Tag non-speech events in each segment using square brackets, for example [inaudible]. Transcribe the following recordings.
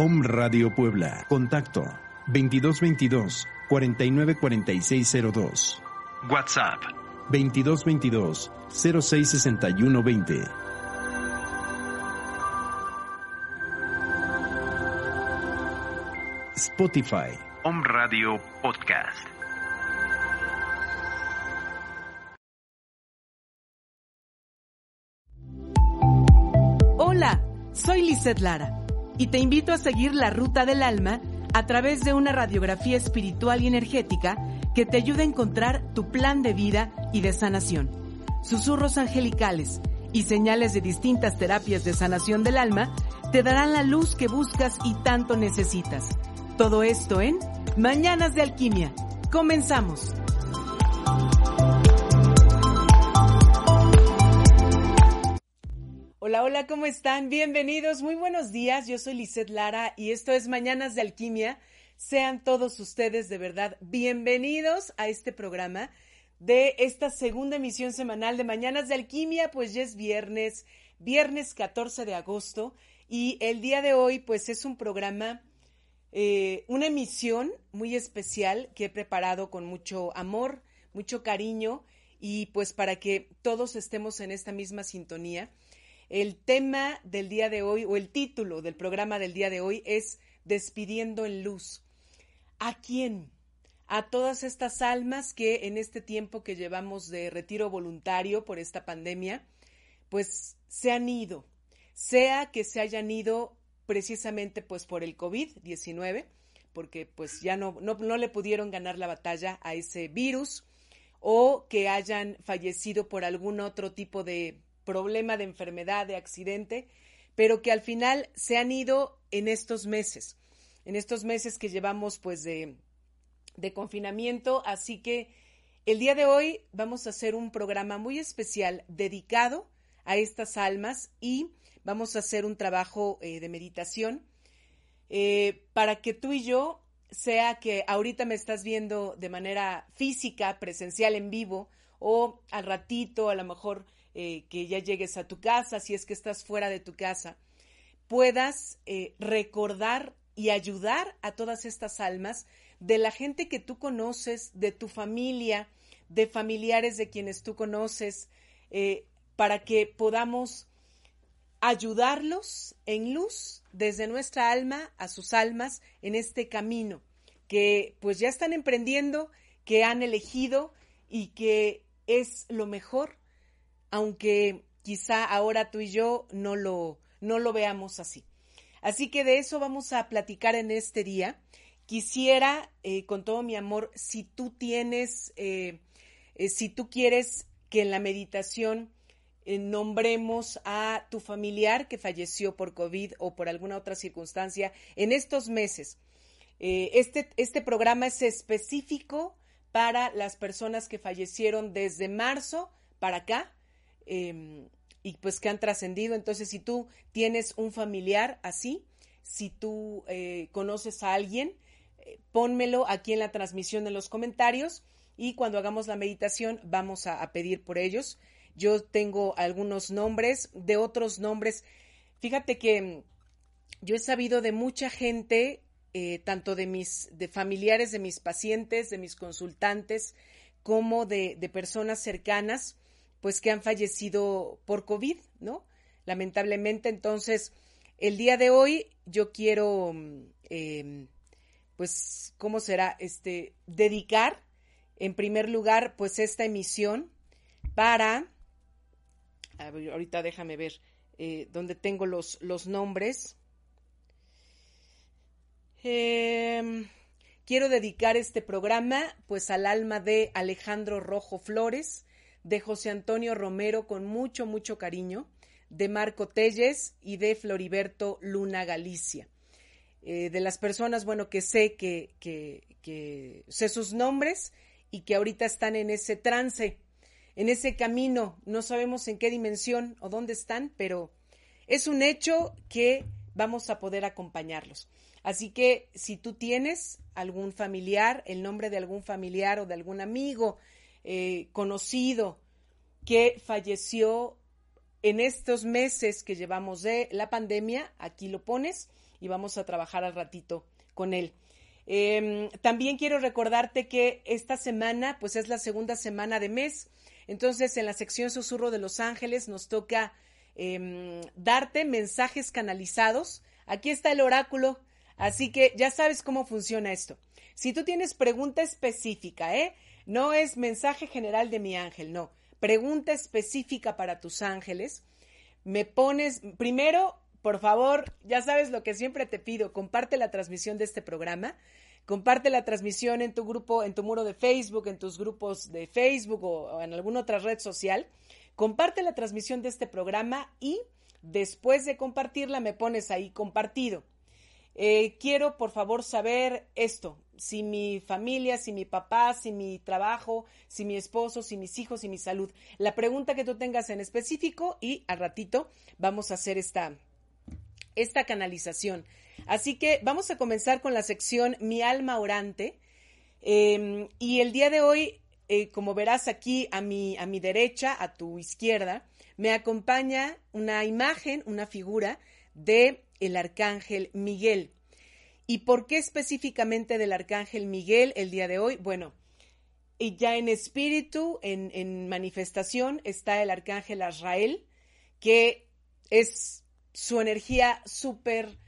Om Radio Puebla. Contacto 2222 494602. WhatsApp 2222 066120. Spotify. Om Radio Podcast. Hola, soy Lizeth Lara y te invito a seguir la ruta del alma a través de una radiografía espiritual y energética que te ayude a encontrar tu plan de vida y de sanación. Susurros angelicales y señales de distintas terapias de sanación del alma te darán la luz que buscas y tanto necesitas. Todo esto en Mañanas de Alquimia. Comenzamos. Hola, hola, ¿cómo están? Bienvenidos, muy buenos días. Yo soy Lisette Lara y esto es Mañanas de Alquimia. Sean todos ustedes de verdad bienvenidos a este programa de esta segunda emisión semanal de Mañanas de Alquimia, pues ya es viernes, viernes 14 de agosto y el día de hoy pues es un programa, eh, una emisión muy especial que he preparado con mucho amor, mucho cariño y pues para que todos estemos en esta misma sintonía. El tema del día de hoy o el título del programa del día de hoy es Despidiendo en Luz. ¿A quién? A todas estas almas que en este tiempo que llevamos de retiro voluntario por esta pandemia, pues se han ido, sea que se hayan ido precisamente pues por el COVID-19, porque pues ya no, no, no le pudieron ganar la batalla a ese virus, o que hayan fallecido por algún otro tipo de problema de enfermedad, de accidente, pero que al final se han ido en estos meses, en estos meses que llevamos pues de, confinamiento. Así que el día de hoy vamos a hacer un programa muy especial dedicado a estas almas y vamos a hacer un trabajo eh, de meditación eh, para que tú y yo, sea que ahorita me estás viendo de manera física, presencial, en vivo, o al ratito, a lo mejor eh, que ya llegues a tu casa, si es que estás fuera de tu casa, puedas eh, recordar y ayudar a todas estas almas de la gente que tú conoces, de tu familia, de familiares de quienes tú conoces, eh, para que podamos ayudarlos en luz desde nuestra alma a sus almas en este camino que pues ya están emprendiendo, que han elegido y que es lo mejor aunque quizá ahora tú y yo no lo, no lo veamos así. Así que de eso vamos a platicar en este día. Quisiera, eh, con todo mi amor, si tú tienes, eh, eh, si tú quieres que en la meditación nombremos a tu familiar que falleció por COVID o por alguna otra circunstancia en estos meses. Este, este programa es específico para las personas que fallecieron desde marzo para acá em, y pues que han trascendido. Entonces, si tú tienes un familiar así, si tú eh, conoces a alguien, eh, pónmelo aquí en la transmisión en los comentarios y cuando hagamos la meditación vamos a, pedir por ellos. Yo tengo algunos nombres, de otros nombres. Fíjate que mm, yo he sabido de mucha gente, eh, tanto de mis de familiares, de mis pacientes, de mis consultantes, como de, de personas cercanas, pues que han fallecido por COVID, ¿no? Lamentablemente, entonces, el día de hoy yo quiero, mm, em, pues, ¿cómo será? Este, dedicar, en primer lugar, pues, esta emisión para, ver, ahorita déjame ver eh, dónde tengo los, los nombres. Em, quiero dedicar este programa, pues, al alma de Alejandro Rojo Flores, de José Antonio Romero con mucho, mucho cariño, de Marco Telles y de Floriberto Luna Galicia. Eh, de las personas, bueno, que sé que, que, que sé sus nombres y que ahorita están en ese trance, en ese camino, no sabemos en qué dimensión o dónde están, pero es un hecho que vamos a poder acompañarlos. Así que si tú tienes algún familiar, el nombre de algún familiar o de algún amigo eh, conocido que falleció en estos meses que llevamos de la pandemia, aquí lo pones y vamos a trabajar al ratito con él. Em, también quiero recordarte que esta semana, pues es la segunda semana de mes, entonces en la sección Susurro de los Ángeles nos toca em, darte mensajes canalizados. Aquí está el oráculo, así que ya sabes cómo funciona esto. Si tú tienes pregunta específica, ¿eh? No es mensaje general de mi ángel, no. Pregunta específica para tus ángeles. Me pones, primero, por favor, ya sabes lo que siempre te pido, comparte la transmisión de este programa. Comparte la transmisión en tu grupo, en tu muro de Facebook, en tus grupos de Facebook o, en alguna otra red social. Comparte la transmisión de este programa y después de compartirla me pones ahí compartido. Eh, quiero, por favor, saber esto si mi familia, si mi papá, si mi trabajo, si mi esposo, si mis hijos, si mi salud. La pregunta que tú tengas en específico y al ratito vamos a hacer esta, esta canalización. Así que vamos a comenzar con la sección Mi alma orante. Em, y el día de hoy, eh, como verás aquí a mi, a mi derecha, a tu izquierda, me acompaña una imagen, una figura de el arcángel Miguel. ¿Y por qué específicamente del Arcángel Miguel el día de hoy? Bueno, ya en espíritu, en, manifestación, está el Arcángel Azrael, que es su energía súper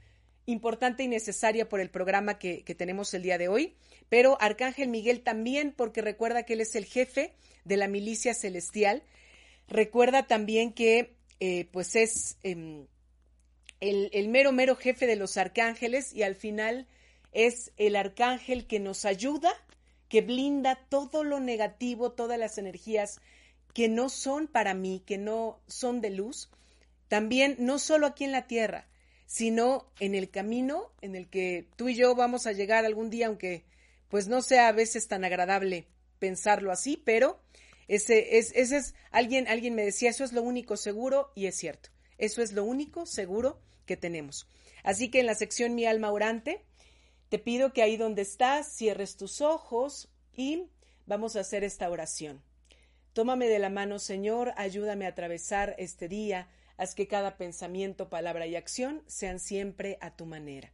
importante y necesaria por el programa que, tenemos el día de hoy. Pero Arcángel Miguel también, porque recuerda que él es el jefe de la milicia celestial. Recuerda también que eh, pues es em, el, mero, mero jefe de los arcángeles y al final es el arcángel que nos ayuda, que blinda todo lo negativo, todas las energías que no son para mí, que no son de luz, también no solo aquí en la tierra, sino en el camino en el que tú y yo vamos a llegar algún día, aunque pues no sea a veces tan agradable pensarlo así, pero ese es, ese es alguien, alguien me decía, eso es lo único seguro y es cierto. Eso es lo único seguro tenemos. Así que en la sección Mi alma orante, te pido que ahí donde estás cierres tus ojos y vamos a hacer esta oración. Tómame de la mano, Señor, ayúdame a atravesar este día, haz que cada pensamiento, palabra y acción sean siempre a tu manera.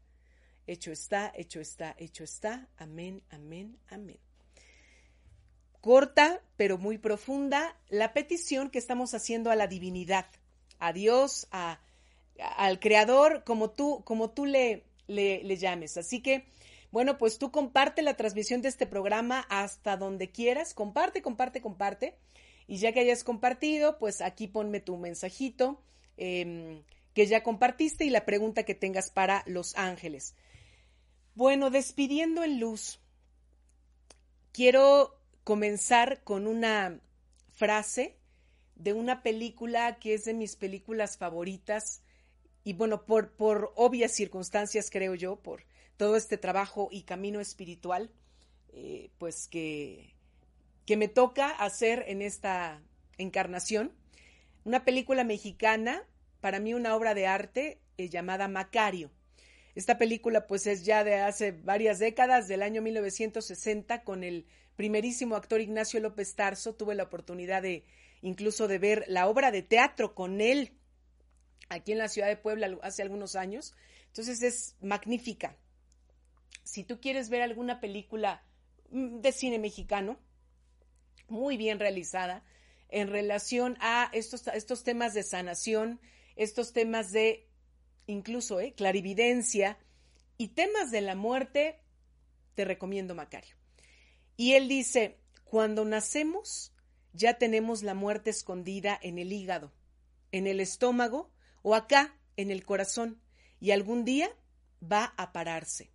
Hecho está, hecho está, hecho está. Amén, amén, amén. Corta, pero muy profunda, la petición que estamos haciendo a la divinidad, a Dios, a al creador como tú, como tú le, le, llames. Así que, bueno, pues tú comparte la transmisión de este programa hasta donde quieras. Comparte, comparte, comparte. Y ya que hayas compartido, pues aquí ponme tu mensajito em, que ya compartiste y la pregunta que tengas para los ángeles. Bueno, despidiendo en luz, quiero comenzar con una frase de una película que es de mis películas favoritas y bueno, por, por obvias circunstancias creo yo, por todo este trabajo y camino espiritual, eh, pues que, que me toca hacer en esta encarnación. Una película mexicana, para mí una obra de arte eh, llamada Macario. Esta película pues es ya de hace varias décadas, del año 1960, con el primerísimo actor Ignacio López Tarso. Tuve la oportunidad de incluso de ver la obra de teatro con él aquí en la ciudad de Puebla hace algunos años. Entonces es magnífica. Si tú quieres ver alguna película mm, de cine mexicano, muy bien realizada, en relación a estos, estos temas de sanación, estos temas de incluso eh, clarividencia y temas de la muerte, te recomiendo Macario. Y él dice, cuando nacemos ya tenemos la muerte escondida en el hígado, en el estómago o acá, en el corazón, y algún día va a pararse.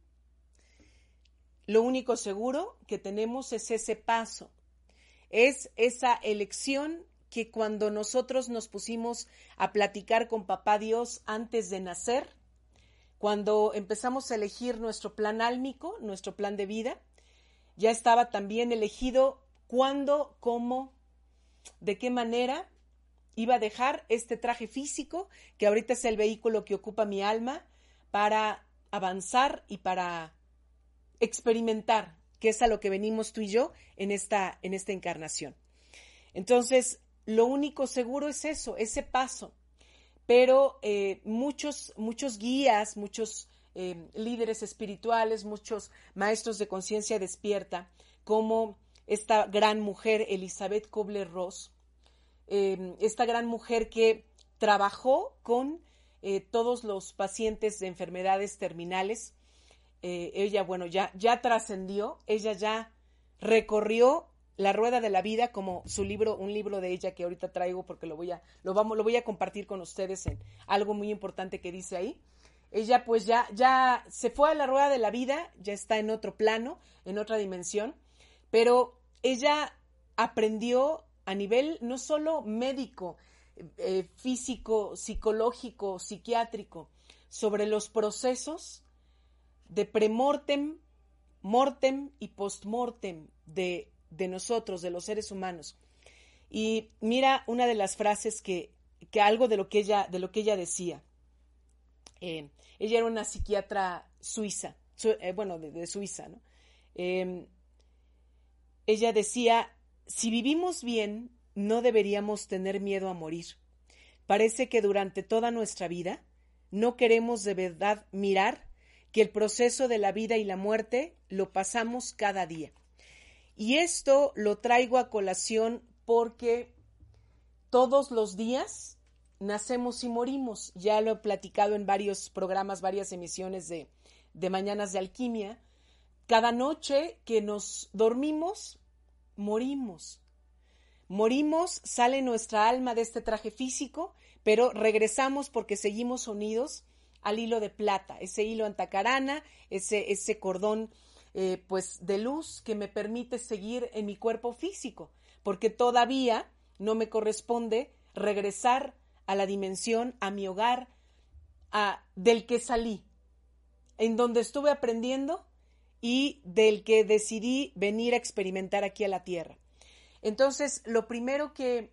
Lo único seguro que tenemos es ese paso, es esa elección que cuando nosotros nos pusimos a platicar con Papá Dios antes de nacer, cuando empezamos a elegir nuestro plan álmico, nuestro plan de vida, ya estaba también elegido cuándo, cómo, de qué manera iba a dejar este traje físico, que ahorita es el vehículo que ocupa mi alma, para avanzar y para experimentar, que es a lo que venimos tú y yo en esta, en esta encarnación. Entonces, lo único seguro es eso, ese paso. Pero eh, muchos, muchos guías, muchos eh, líderes espirituales, muchos maestros de conciencia despierta, como esta gran mujer Elizabeth Kobler-Ross, eh, esta gran mujer que trabajó con todos los pacientes de enfermedades terminales. ella, bueno, ya, ya trascendió, ella ya recorrió la rueda de la vida como su libro, un libro de ella que ahorita traigo porque lo voy a, lo vamos, lo voy a compartir con ustedes en algo muy importante que dice ahí. Ella pues ya, ya se fue a la rueda de la vida, ya está en otro plano, en otra dimensión, pero ella aprendió a nivel no solo médico, eh, físico, psicológico, psiquiátrico, sobre los procesos de premortem, mortem y postmortem de de nosotros, de los seres humanos. Y mira una de las frases que, que algo de lo que ella, de lo que ella decía. Eh, ella era una psiquiatra suiza, eh, bueno, de, Suiza, ¿no? Ella decía, si vivimos bien, no deberíamos tener miedo a morir. Parece que durante toda nuestra vida no queremos de verdad mirar que el proceso de la vida y la muerte lo pasamos cada día. Y esto lo traigo a colación porque todos los días nacemos y morimos. Ya lo he platicado en varios programas, varias emisiones de, de Mañanas de Alquimia. Cada noche que nos dormimos, morimos. Morimos, sale nuestra alma de este traje físico, pero regresamos porque seguimos unidos al hilo de plata, ese hilo antacarana, ese, ese cordón eh, pues de luz que me permite seguir en mi cuerpo físico, porque todavía no me corresponde regresar a la dimensión, a mi hogar, a, del que salí, en donde estuve aprendiendo y del que decidí venir a experimentar aquí a la tierra. Entonces, lo primero que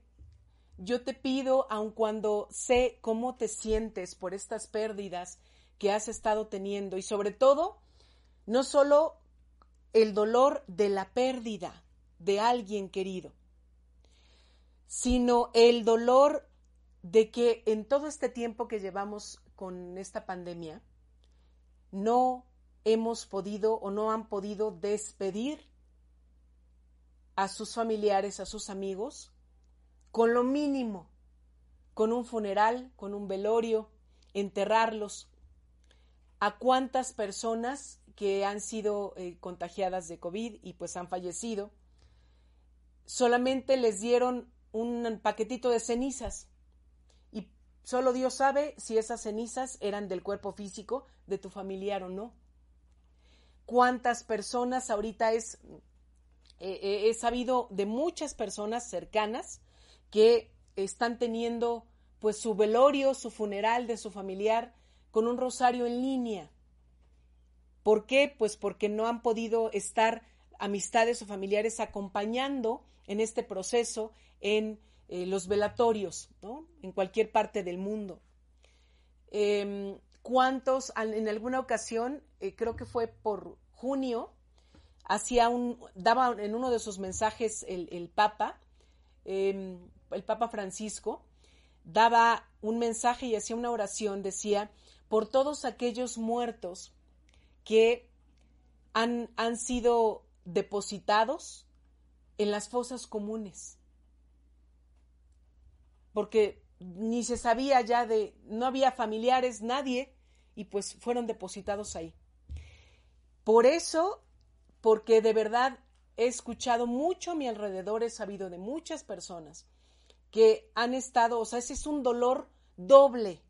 yo te pido, aun cuando sé cómo te sientes por estas pérdidas que has estado teniendo y sobre todo, no solo el dolor de la pérdida de alguien querido, sino el dolor de que en todo este tiempo que llevamos con esta pandemia, no hemos podido o no han podido despedir a sus familiares, a sus amigos, con lo mínimo, con un funeral, con un velorio, enterrarlos. ¿A cuántas personas que han sido eh, contagiadas de COVID y pues han fallecido, solamente les dieron un paquetito de cenizas y solo Dios sabe si esas cenizas eran del cuerpo físico de tu familiar o no. ¿Cuántas personas ahorita es, eh, eh, he sabido de muchas personas cercanas que están teniendo pues su velorio, su funeral de su familiar con un rosario en línea. ¿Por qué? Pues porque no han podido estar amistades o familiares acompañando en este proceso en eh, los velatorios, ¿no? En cualquier parte del mundo. Em, ¿Cuántos en alguna ocasión, eh, creo que fue por junio, hacía un, daba en uno de sus mensajes el, Papa, em, el Papa Francisco, daba un mensaje y hacía una oración, decía, por todos aquellos muertos que han, han sido depositados en las fosas comunes. Porque ni se sabía ya de, no había familiares, nadie, y pues fueron depositados ahí. Por eso, porque de verdad he escuchado mucho a mi alrededor, he sabido de muchas personas que han estado, o sea, ese es un dolor doble.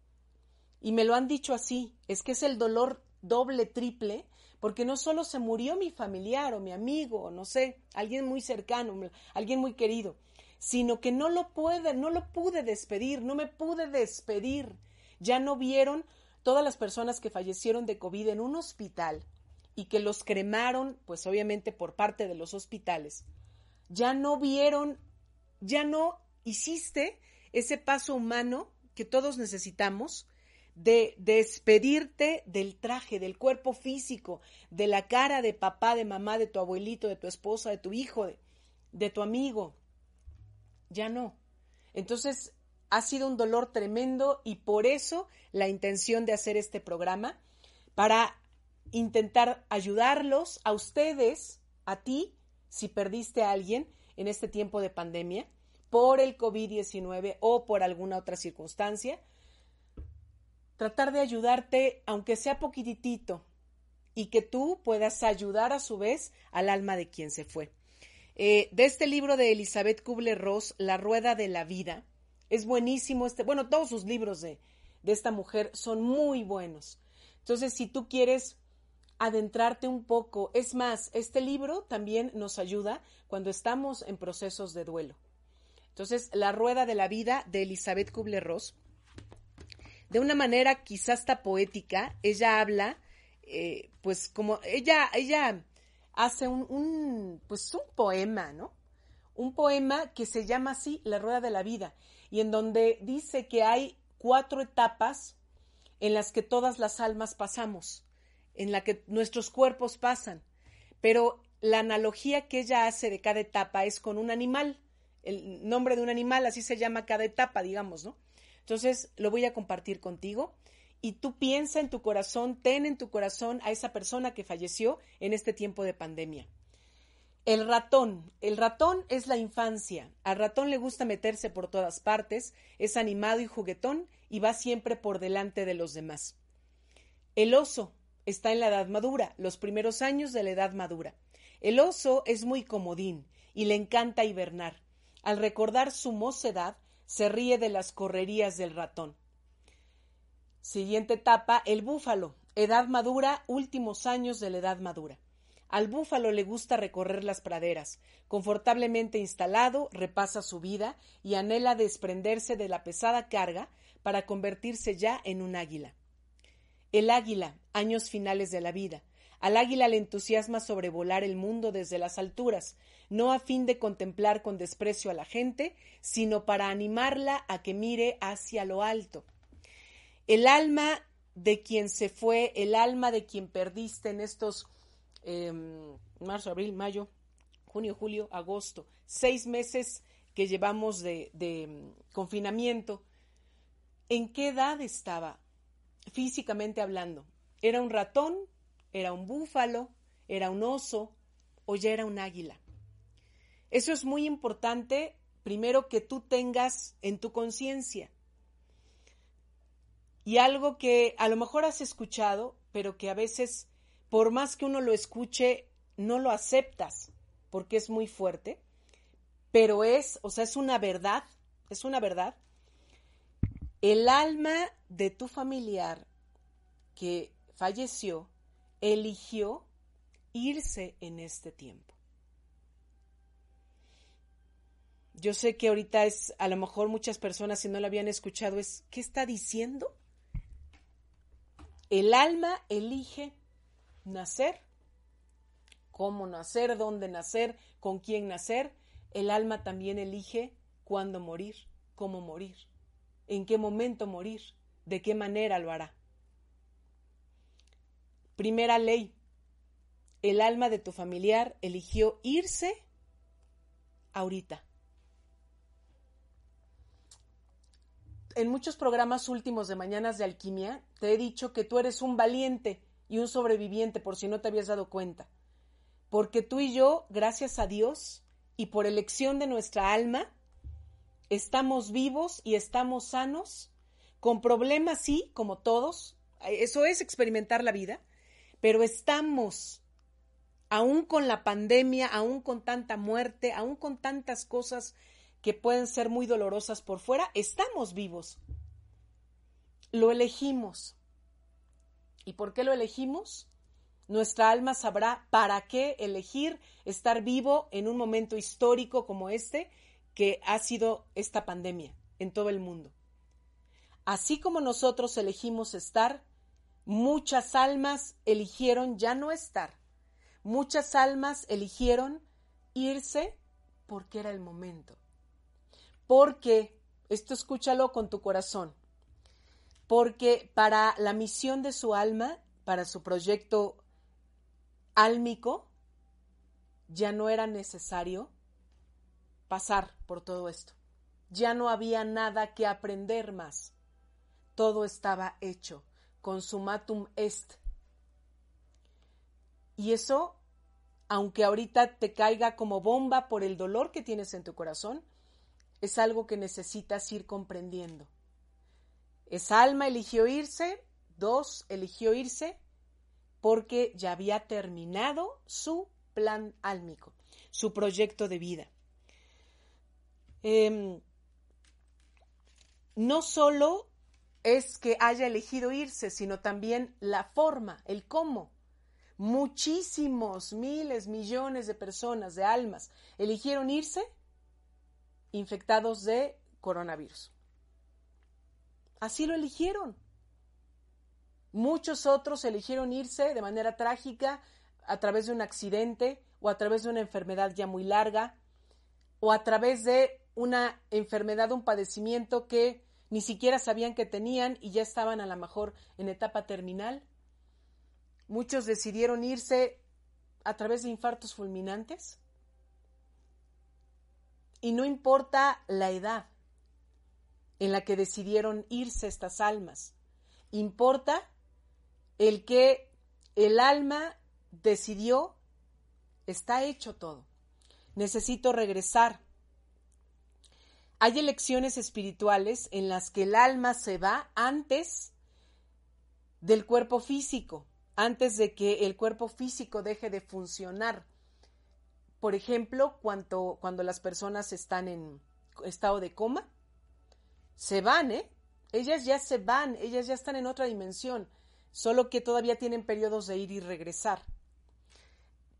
Y me lo han dicho así, es que es el dolor doble, triple, porque no solo se murió mi familiar o mi amigo, o no sé, alguien muy cercano, alguien muy querido, sino que no lo puede, no lo pude despedir, no me pude despedir. Ya no vieron todas las personas que fallecieron de COVID en un hospital y que los cremaron, pues obviamente por parte de los hospitales. Ya no vieron, ya no hiciste ese paso humano que todos necesitamos de despedirte del traje, del cuerpo físico, de la cara de papá, de mamá, de tu abuelito, de tu esposa, de tu hijo, de, de tu amigo. Ya no. Entonces, ha sido un dolor tremendo y por eso la intención de hacer este programa, para intentar ayudarlos a ustedes, a ti, si perdiste a alguien en este tiempo de pandemia, por el COVID-19 o por alguna otra circunstancia, tratar de ayudarte, aunque sea poquitito, y que tú puedas ayudar a su vez al alma de quien se fue. Eh, de este libro de Elizabeth Kubler-Ross, La Rueda de la Vida, es buenísimo este, bueno, todos sus libros de, de esta mujer son muy buenos. Entonces, si tú quieres adentrarte un poco, es más, este libro también nos ayuda cuando estamos en procesos de duelo. Entonces, La Rueda de la Vida de Elizabeth Kubler-Ross, de una manera quizás hasta poética, ella habla, eh, pues como ella, ella hace un, pues un poema, ¿no? Un poema que se llama así La Rueda de la Vida y en donde dice que hay cuatro etapas en las que todas las almas pasamos, en la que nuestros cuerpos pasan, pero la analogía que ella hace de cada etapa es con un animal el nombre de un animal, así se llama cada etapa, digamos, ¿no? Entonces, lo voy a compartir contigo y tú piensa en tu corazón, ten en tu corazón a esa persona que falleció en este tiempo de pandemia. El ratón. El ratón es la infancia. Al ratón le gusta meterse por todas partes, es animado y juguetón y va siempre por delante de los demás. El oso está en la edad madura, los primeros años de la edad madura. El oso es muy comodín y le encanta hibernar. Al recordar su mocedad, se ríe de las correrías del ratón. Siguiente etapa, el búfalo. Edad madura, últimos años de la edad madura. Al búfalo le gusta recorrer las praderas. Confortablemente instalado, repasa su vida y anhela desprenderse de la pesada carga para convertirse ya en un águila. El águila, años finales de la vida. Al águila le entusiasma sobrevolar el mundo desde las alturas, no a fin de contemplar con desprecio a la gente, sino para animarla a que mire hacia lo alto. El alma de quien se fue, el alma de quien perdiste en estos em, marzo, abril, mayo, junio, julio, agosto, seis meses que llevamos de, em, confinamiento, ¿en qué edad estaba físicamente hablando? ¿Era un ratón? ¿Era un búfalo? ¿Era un oso? ¿O ya era un águila? Eso es muy importante, primero que tú tengas en tu conciencia. Y algo que a lo mejor has escuchado, pero que a veces, por más que uno lo escuche, no lo aceptas, porque es muy fuerte, pero es, o sea, es una verdad, es una verdad. El alma de tu familiar que falleció eligió irse en este tiempo. yo sé que ahorita es, a lo mejor muchas personas, si no lo habían escuchado, es, ¿qué está diciendo? El alma elige nacer, cómo nacer, dónde nacer, con quién nacer. El alma también elige cuándo morir, cómo morir, en qué momento morir, de qué manera lo hará. Primera ley. El alma de tu familiar eligió irse ahorita. En muchos programas últimos de Mañanas de Alquimia te he dicho que tú eres un valiente y un sobreviviente por si no te habías dado cuenta. Porque tú y yo, gracias a Dios y por elección de nuestra alma, estamos vivos y estamos sanos, con problemas sí, como todos, eso es experimentar la vida, pero estamos, aún con la pandemia, aún con tanta muerte, aún con tantas cosas que pueden ser muy dolorosas por fuera, estamos vivos. Lo elegimos. ¿Y por qué lo elegimos? Nuestra alma sabrá para qué elegir estar vivo en un momento histórico como este que ha sido esta pandemia en todo el mundo. Así como nosotros elegimos estar, Muchas almas eligieron ya no estar. Muchas almas eligieron irse porque era el momento. Porque, esto escúchalo con tu corazón, porque para la misión de su alma, para su proyecto álmico, ya no era necesario pasar por todo esto. Ya no había nada que aprender más. Todo estaba hecho consumatum est. Y eso, aunque ahorita te caiga como bomba por el dolor que tienes en tu corazón, es algo que necesitas ir comprendiendo. Esa alma eligió irse, dos, eligió irse porque ya había terminado su plan álmico, su proyecto de vida. Em, no solo es que haya elegido irse, sino también la forma, el cómo. Muchísimos, miles, millones de personas, de almas, eligieron irse infectados de coronavirus. Así lo eligieron. Muchos otros eligieron irse de manera trágica a través de un accidente o a través de una enfermedad ya muy larga o a través de una enfermedad, un padecimiento que ni siquiera sabían que tenían y ya estaban a lo mejor en etapa terminal. Muchos decidieron irse a través de infartos fulminantes. Y no importa la edad en la que decidieron irse estas almas, importa el que el alma decidió, está hecho todo. Necesito regresar hay elecciones espirituales en las que el alma se va antes del cuerpo físico, antes de que el cuerpo físico deje de funcionar. Por ejemplo, cuando, cuando las personas están en estado de coma, se van, ¿eh? Ellas ya se van, ellas ya están en otra dimensión, solo que todavía tienen periodos de ir y regresar.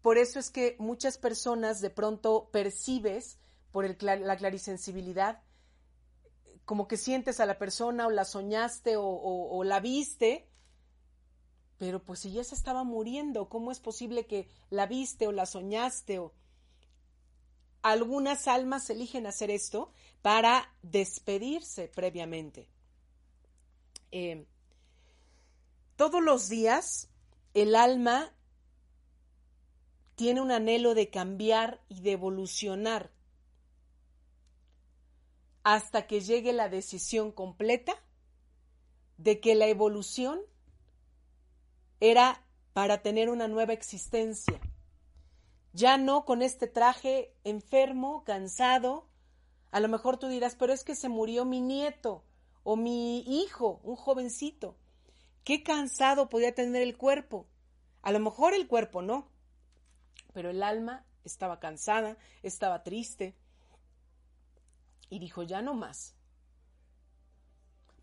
Por eso es que muchas personas de pronto percibes por la clarisensibilidad, como que sientes a la persona o la soñaste o, la viste, pero pues si ya se estaba muriendo, ¿cómo es posible que la viste o la soñaste o algunas almas eligen hacer esto para despedirse previamente. Eh, todos los días el alma tiene un anhelo de cambiar y de evolucionar hasta que llegue la decisión completa de que la evolución era para tener una nueva existencia. Ya no con este traje enfermo, cansado. A lo mejor tú dirás, pero es que se murió mi nieto o mi hijo, un jovencito. Qué cansado podía tener el cuerpo. A lo mejor el cuerpo no, pero el alma estaba cansada, estaba triste, y dijo, ya no más.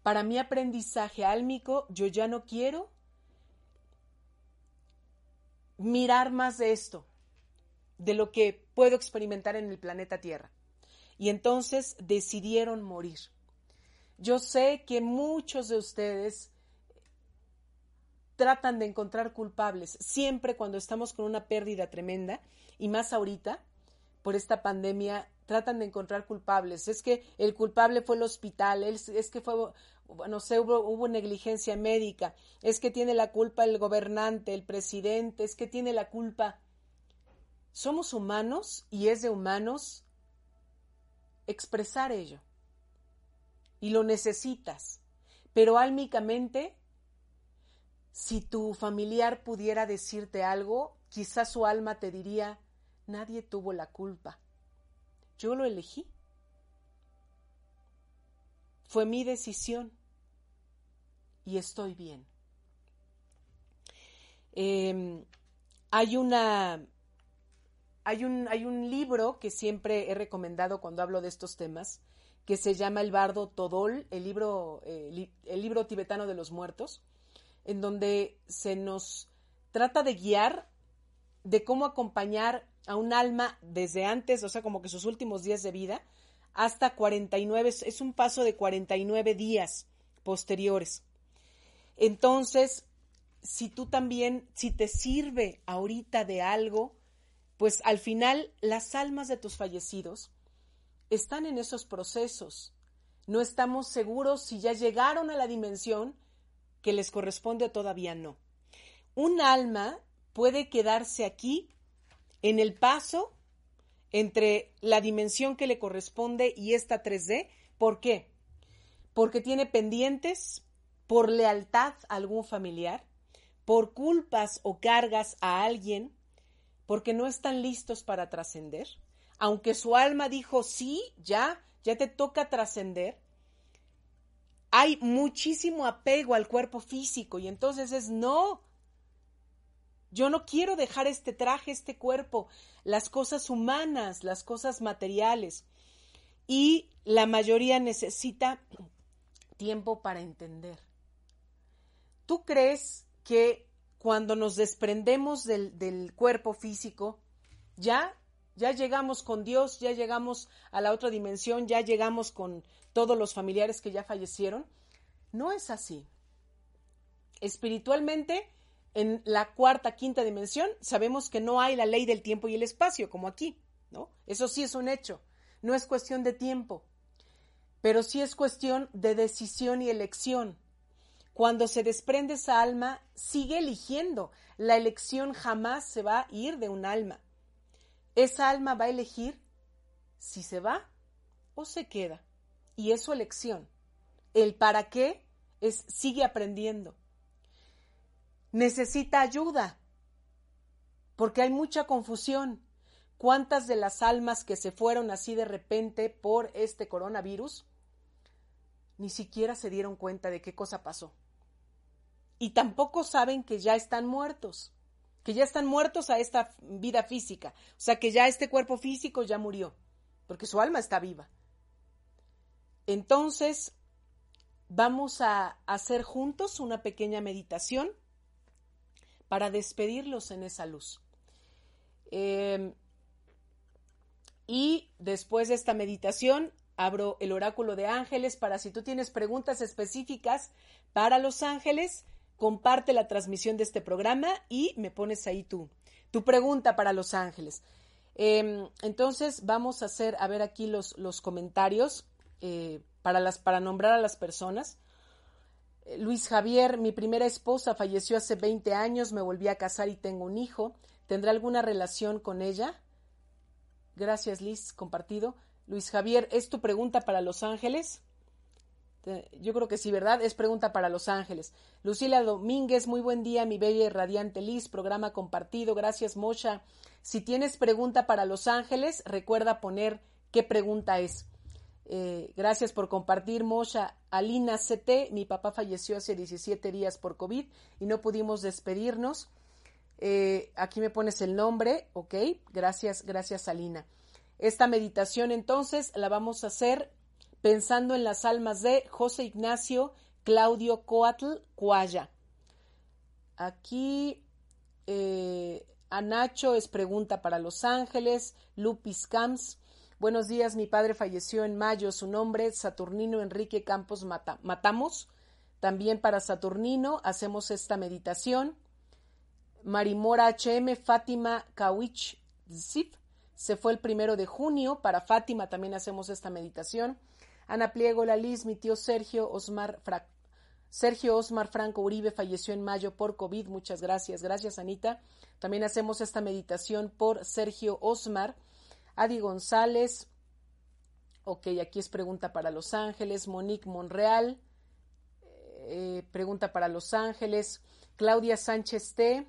Para mi aprendizaje álmico, yo ya no quiero mirar más de esto, de lo que puedo experimentar en el planeta Tierra. y entonces decidieron morir. Yo sé que muchos de ustedes tratan de encontrar culpables, siempre cuando estamos con una pérdida tremenda, y más ahorita, por esta pandemia, tratan de encontrar culpables. Es que el culpable fue el hospital, es, que fue, no sé, hubo, hubo negligencia médica, es que tiene la culpa el gobernante, el presidente, es que tiene la culpa. Somos humanos y es de humanos expresar ello. Y lo necesitas. Pero álmicamente si tu familiar pudiera decirte algo, quizás su alma te diría, nadie tuvo la culpa. Yo lo elegí. Fue mi decisión y estoy bien. Em, hay una hay un, hay un libro que siempre he recomendado cuando hablo de estos temas, que se llama El Bardo Todol, el libro, eh, el libro tibetano de los muertos en donde se nos trata de guiar de cómo acompañar a un alma desde antes, o sea, como que sus últimos días de vida, hasta 49, es un paso de 49 días posteriores. Entonces, si tú también, si te sirve ahorita de algo, pues al final las almas de tus fallecidos están en esos procesos. No estamos seguros si ya llegaron a la dimensión que les corresponde o todavía no. Un alma puede quedarse aquí en el paso entre la dimensión que le corresponde y esta 3D. ¿Por qué? Porque tiene pendientes por lealtad a algún familiar, por culpas o cargas a alguien, porque no están listos para trascender. Aunque su alma dijo, sí, ya, ya te toca trascender, hay muchísimo apego al cuerpo físico y entonces es no. Yo no quiero dejar este traje, este cuerpo, las cosas humanas, las cosas materiales. Y la mayoría necesita tiempo para entender. ¿Tú crees que cuando nos desprendemos del, cuerpo físico, ya ya llegamos con Dios, ya llegamos a la otra dimensión, ya llegamos con todos los familiares que ya fallecieron. No es así. Espiritualmente, en la cuarta, quinta dimensión, sabemos que no hay la ley del tiempo y el espacio, como aquí, ¿no? Eso sí es un hecho. No es cuestión de tiempo, pero sí es cuestión de decisión y elección. Cuando se desprende esa alma, sigue eligiendo. La elección jamás se va a ir de un alma. Esa alma va a elegir si se va o se queda. Y es su elección. El para qué es sigue aprendiendo. Necesita ayuda, porque hay mucha confusión. ¿Cuántas de las almas que se fueron así de repente por este coronavirus ni siquiera se dieron cuenta de qué cosa pasó? Y tampoco saben que ya están muertos que ya están muertos a esta vida física, o sea que ya este cuerpo físico ya murió, porque su alma está viva. Entonces, vamos a hacer juntos una pequeña meditación para despedirlos en esa luz. Em, y después de esta meditación, abro el oráculo de ángeles para si tú tienes preguntas específicas para los ángeles, comparte la transmisión de este programa y me pones ahí tu, tu pregunta para Los Ángeles. Em, entonces vamos a hacer, a ver aquí los, los comentarios eh, para, las, para nombrar a las personas. Eh, Luis Javier, mi primera esposa falleció hace 20 años, me volví a casar y tengo un hijo. ¿Tendrá alguna relación con ella? Gracias, Liz, compartido. Luis Javier, ¿es tu pregunta para Los Ángeles? Este, yo creo que sí, ¿verdad? Es pregunta para Los Ángeles. Lucila Domínguez, muy buen día, mi bella y radiante Liz, programa compartido. Gracias, Mocha. Si tienes pregunta para Los Ángeles, recuerda poner qué pregunta es. Eh, gracias por compartir, Mocha. Alina CT, mi papá falleció hace 17 días por COVID y no pudimos despedirnos. Eh, aquí me pones el nombre, ok. Gracias, gracias, Alina. Esta meditación entonces la vamos a hacer pensando en las almas de José Ignacio Claudio Coatl Cuaya. Aquí eh, Anacho es pregunta para Los Ángeles, Lupis Camps. Buenos días, mi padre falleció en mayo, su nombre Saturnino Enrique Campos Matamos. También para Saturnino hacemos esta meditación. Marimora HM, Fátima Kawich Zif, se fue el primero de junio. Para Fátima también hacemos esta meditación. Ana Pliego, la Liz, mi tío Sergio Osmar Sergio Osmar Franco Uribe falleció en mayo por COVID. Muchas gracias. Gracias, Anita. También hacemos esta meditación por Sergio Osmar. Adi González. Ok, aquí es pregunta para Los Ángeles. Monique Monreal. Eh, pregunta para Los Ángeles. Claudia Sánchez T.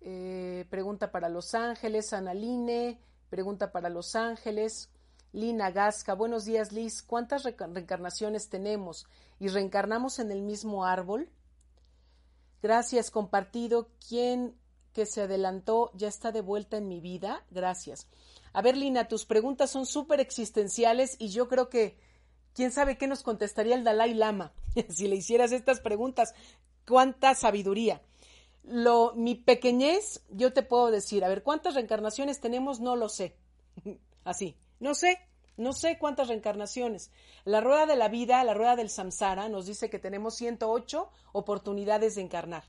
Eh, pregunta para Los Ángeles. Analine. Pregunta para Los Ángeles. Lina Gasca. Buenos días, Liz. ¿Cuántas reencarnaciones tenemos? ¿Y reencarnamos en el mismo árbol? Gracias, compartido. ¿Quién que se adelantó ya está de vuelta en mi vida? Gracias. A ver, Lina, tus preguntas son súper existenciales y yo creo que quién sabe qué nos contestaría el Dalai Lama [laughs] si le hicieras estas preguntas. Cuánta sabiduría. Mi pequeñez, yo te puedo decir, a ver, ¿cuántas reencarnaciones tenemos? No lo sé. [laughs] Así, no sé, no sé cuántas reencarnaciones. La rueda de la vida, la rueda del samsara, nos dice que tenemos 108 oportunidades de encarnar.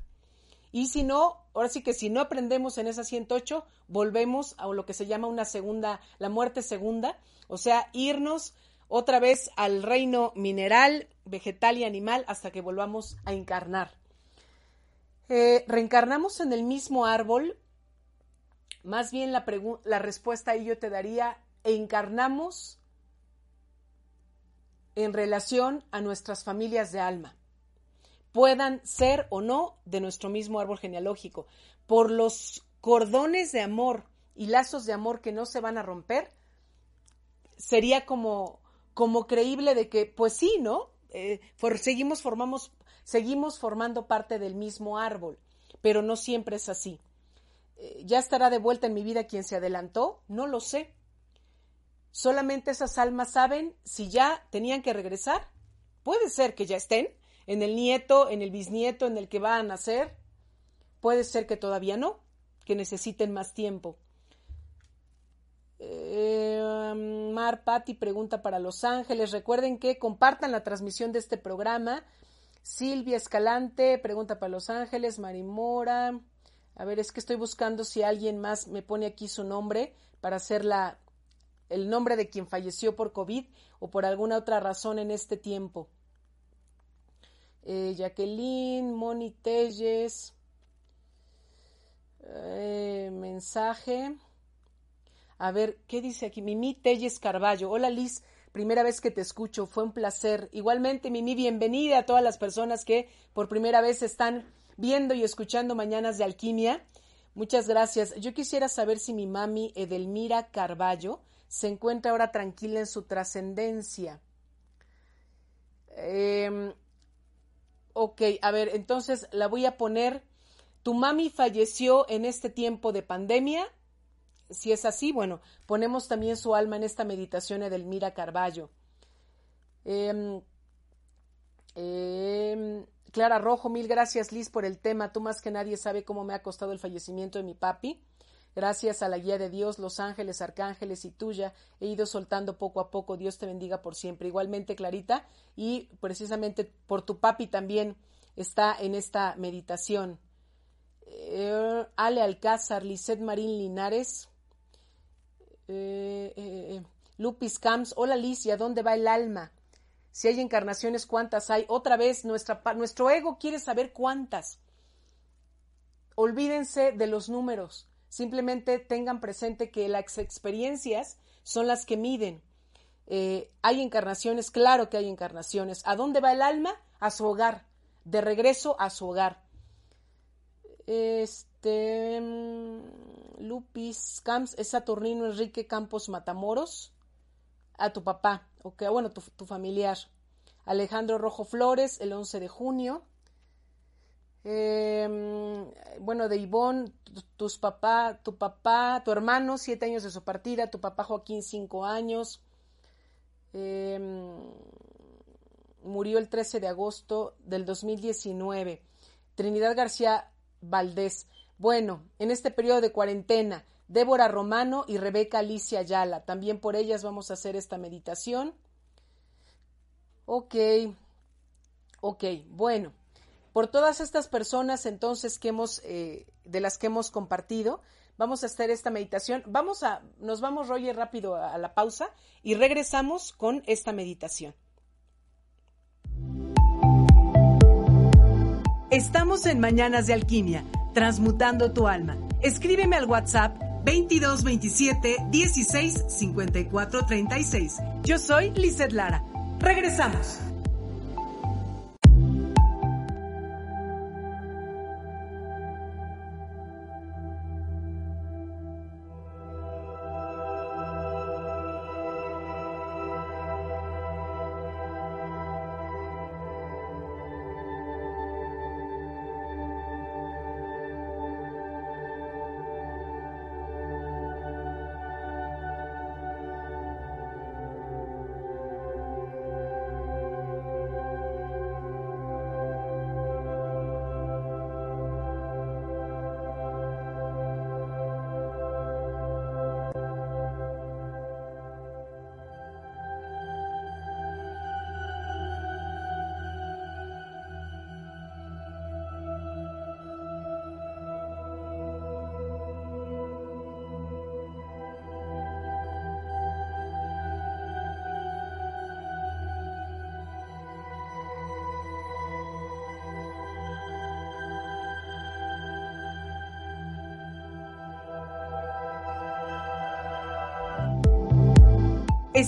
Y si no, ahora sí que si no aprendemos en esas 108, volvemos a lo que se llama una segunda, la muerte segunda, o sea, irnos otra vez al reino mineral, vegetal y animal hasta que volvamos a encarnar. Eh, reencarnamos en el mismo árbol. Más bien la, la respuesta ahí yo te daría, encarnamos en relación a nuestras familias de alma, puedan ser o no de nuestro mismo árbol genealógico, por los cordones de amor y lazos de amor que no se van a romper, sería como, como creíble de que, pues sí, ¿no? Eh, seguimos, formamos, seguimos formando parte del mismo árbol, pero no siempre es así. Eh, ¿Ya estará de vuelta en mi vida quien se adelantó? No lo sé. Solamente esas almas saben si ya tenían que regresar. Puede ser que ya estén en el nieto, en el bisnieto, en el que va a nacer. Puede ser que todavía no, que necesiten más tiempo. Eh, Mar Patti pregunta para Los Ángeles. Recuerden que compartan la transmisión de este programa. Silvia Escalante pregunta para Los Ángeles. Marimora. A ver, es que estoy buscando si alguien más me pone aquí su nombre para hacer la, el nombre de quien falleció por COVID o por alguna otra razón en este tiempo. Eh, Jacqueline, Moni Telles, eh, mensaje. A ver, ¿qué dice aquí? Mimi Telles Carballo. Hola Liz, primera vez que te escucho, fue un placer. Igualmente, Mimi, bienvenida a todas las personas que por primera vez están viendo y escuchando Mañanas de Alquimia. Muchas gracias. Yo quisiera saber si mi mami Edelmira Carballo se encuentra ahora tranquila en su trascendencia. Em, ok, a ver, entonces la voy a poner. ¿Tu mami falleció en este tiempo de pandemia? Si es así, bueno, ponemos también su alma en esta meditación Edelmira Carballo. Em, em, Clara Rojo, mil gracias Liz por el tema. Tú más que nadie sabe cómo me ha costado el fallecimiento de mi papi. Gracias a la guía de Dios, los ángeles, arcángeles y tuya, he ido soltando poco a poco. Dios te bendiga por siempre. Igualmente, Clarita, y precisamente por tu papi también está en esta meditación. Eh, Ale Alcázar, Lisette Marín Linares, eh, eh, Lupis Camps. Hola Liz, ¿y a dónde va el alma? Si hay encarnaciones, ¿cuántas hay? Otra vez, nuestra, nuestro ego quiere saber cuántas. Olvídense de los números. Simplemente tengan presente que las experiencias son las que miden. Eh, hay encarnaciones, claro que hay encarnaciones. ¿A dónde va el alma? A su hogar, de regreso a su hogar. Este mm, Lupis Camps es Saturnino Enrique Campos Matamoros. A tu papá, ok, bueno, tu, tu familiar. Alejandro Rojo Flores, el 11 de junio. Eh, bueno, de Ivonne, tus papá, tu papá, tu hermano, siete años de su partida, tu papá Joaquín, cinco años. Em, murió el 13 de agosto del 2019. Trinidad García Valdés. Bueno, en este periodo de cuarentena, Débora Romano y Rebeca Alicia Ayala. También por ellas vamos a hacer esta meditación. Ok, ok, bueno. Por todas estas personas entonces que hemos, eh, de las que hemos compartido, vamos a hacer esta meditación. Vamos a, nos vamos, Roger, rápido a la pausa y regresamos con esta meditación. Estamos en Mañanas de Alquimia, transmutando tu alma. Escríbeme al WhatsApp 2227 16 54 36. Yo soy Lizeth Lara. Regresamos.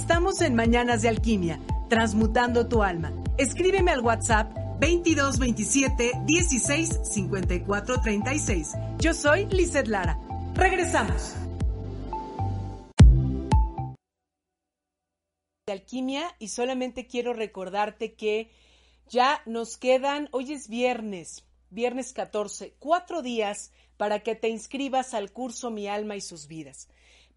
Estamos en Mañanas de Alquimia, transmutando tu alma. Escríbeme al WhatsApp 2227 16 54 36. Yo soy Lizeth Lara. Regresamos. De alquimia y solamente quiero recordarte que ya nos quedan, hoy es viernes, viernes 14, cuatro días para que te inscribas al curso Mi alma y sus vidas.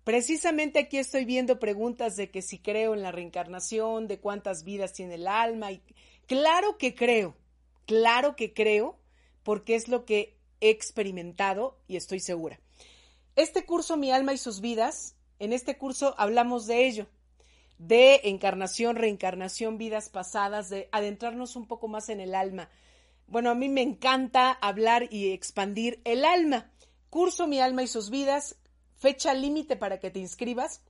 Precisamente aquí estoy viendo preguntas de que si creo en la reencarnación, de cuántas vidas tiene el alma. Y claro que creo, claro que creo, porque es lo que he experimentado y estoy segura. Este curso, Mi alma y sus vidas, en este curso hablamos de ello, de encarnación, reencarnación, vidas pasadas, de adentrarnos un poco más en el alma. Bueno, a mí me encanta hablar y expandir el alma. Curso Mi alma y sus vidas, Fecha límite para que te inscribas.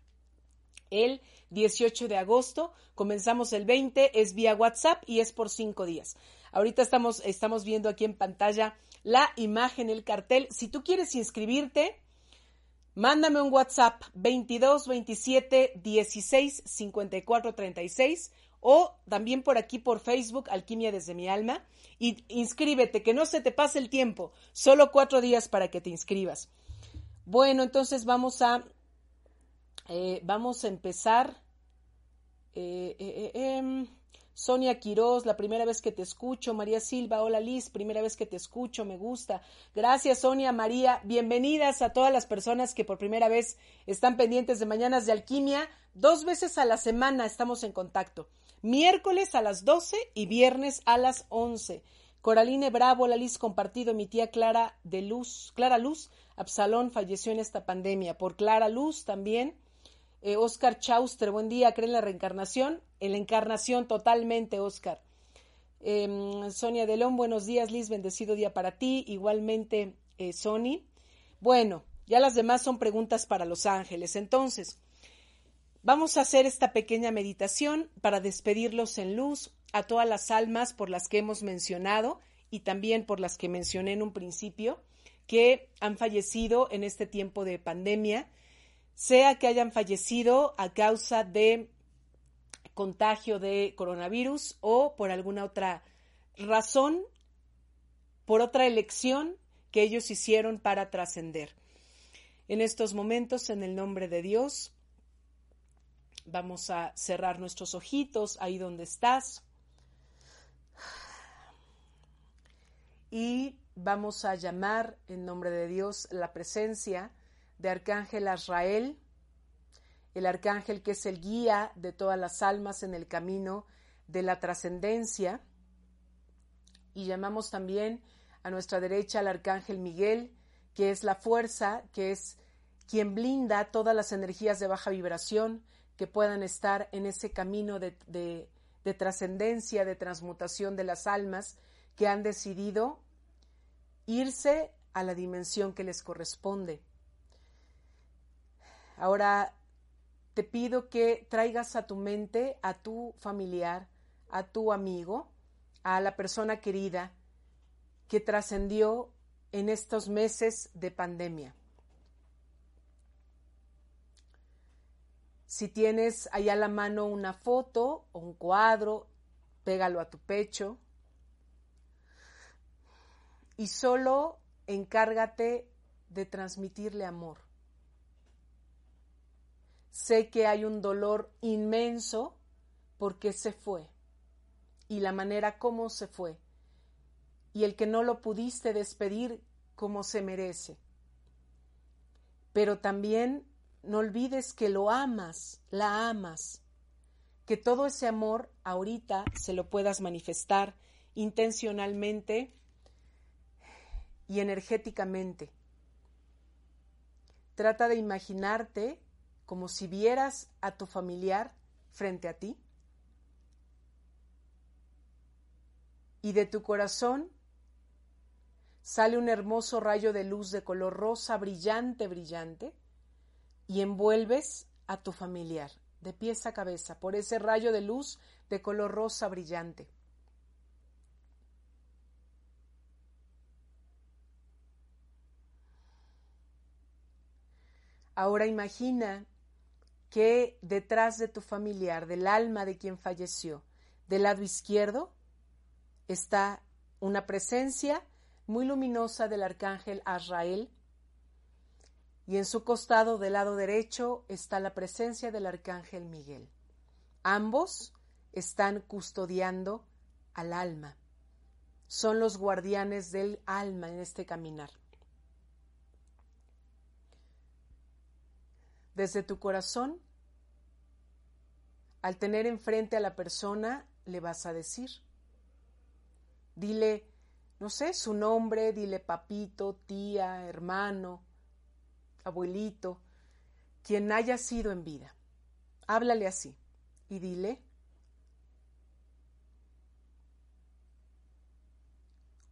El 18 de agosto, comenzamos el 20, es vía WhatsApp y es por cinco días. Ahorita estamos, estamos viendo aquí en pantalla la imagen, el cartel. Si tú quieres inscribirte, mándame un WhatsApp 22 27 16 54 36 o también por aquí por Facebook, Alquimia desde mi alma, y inscríbete, que no se te pase el tiempo, solo cuatro días para que te inscribas. Bueno, entonces vamos a, eh, vamos a empezar. Eh, eh, em, Sonia Quiroz, la primera vez que te escucho. María Silva, hola Liz, primera vez que te escucho, me gusta. Gracias Sonia, María. Bienvenidas a todas las personas que por primera vez están pendientes de Mañanas de Alquimia. Dos veces a la semana estamos en contacto. Miércoles a las 12 y viernes a las 11. Coraline Bravo, la Liz compartido, mi tía Clara de Luz, Clara Luz, Absalón falleció en esta pandemia. Por Clara Luz también. Eh, Oscar Chauster, buen día, ¿cree en la reencarnación? En la encarnación totalmente, Oscar. Em, Sonia de León, buenos días, Liz, bendecido día para ti. Igualmente, eh, Sony. Bueno, ya las demás son preguntas para los ángeles. Entonces, vamos a hacer esta pequeña meditación para despedirlos en luz a todas las almas por las que hemos mencionado y también por las que mencioné en un principio que han fallecido en este tiempo de pandemia, sea que hayan fallecido a causa de contagio de coronavirus o por alguna otra razón, por otra elección que ellos hicieron para trascender. En estos momentos, en el nombre de Dios, vamos a cerrar nuestros ojitos ahí donde estás. Y vamos a llamar en nombre de Dios la presencia de Arcángel Azrael, el arcángel que es el guía de todas las almas en el camino de la trascendencia. Y llamamos también a nuestra derecha al arcángel Miguel, que es la fuerza, que es quien blinda todas las energías de baja vibración que puedan estar en ese camino de, de trascendencia, de transmutación de las almas que han decidido irse a la dimensión que les corresponde. Ahora te pido que traigas a tu mente a tu familiar, a tu amigo, a la persona querida que trascendió en estos meses de pandemia. Si tienes allá a la mano una foto o un cuadro, pégalo a tu pecho y solo encárgate de transmitirle amor. Sé que hay un dolor inmenso porque se fue y la manera como se fue y el que no lo pudiste despedir como se merece. Pero también no olvides que lo amas, la amas, que todo ese amor ahorita se lo puedas manifestar intencionalmente y energéticamente. Trata de imaginarte como si vieras a tu familiar frente a ti y de tu corazón sale un hermoso rayo de luz de color rosa brillante, brillante, y envuelves a tu familiar de pies a cabeza por ese rayo de luz de color rosa brillante. Ahora imagina que detrás de tu familiar, del alma de quien falleció, del lado izquierdo, está una presencia muy luminosa del arcángel Azrael y en su costado del lado derecho está la presencia del arcángel Miguel. Ambos están custodiando al alma. Son los guardianes del alma en este caminar. Desde tu corazón, al tener enfrente a la persona, le vas a decir, dile, no sé, su nombre, dile papito, tía, hermano, abuelito, quien haya sido en vida. Háblale así y dile,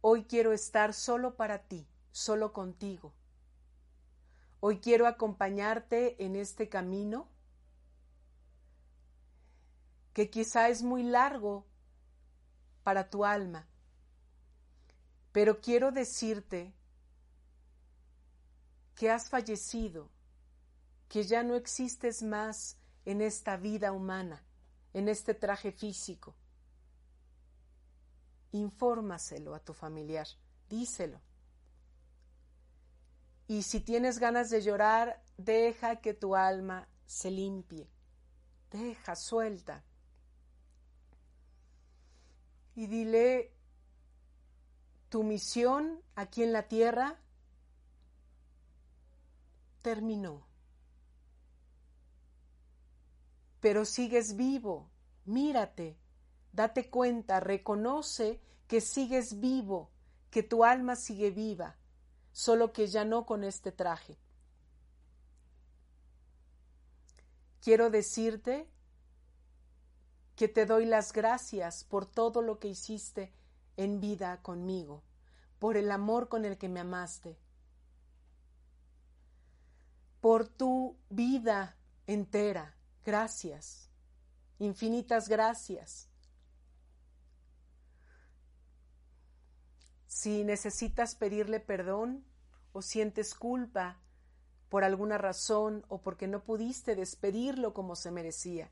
hoy quiero estar solo para ti, solo contigo Hoy quiero acompañarte en este camino que quizá es muy largo para tu alma, pero quiero decirte que has fallecido, que ya no existes más en esta vida humana, en este traje físico. Infórmaselo a tu familiar, díselo. Y si tienes ganas de llorar, deja que tu alma se limpie. Deja, suelta. Y dile, tu misión aquí en la tierra terminó. Pero sigues vivo, mírate, date cuenta, reconoce que sigues vivo, que tu alma sigue viva solo que ya no con este traje. Quiero decirte que te doy las gracias por todo lo que hiciste en vida conmigo, por el amor con el que me amaste, por tu vida entera. Gracias, infinitas gracias. Si necesitas pedirle perdón o sientes culpa por alguna razón o porque no pudiste despedirlo como se merecía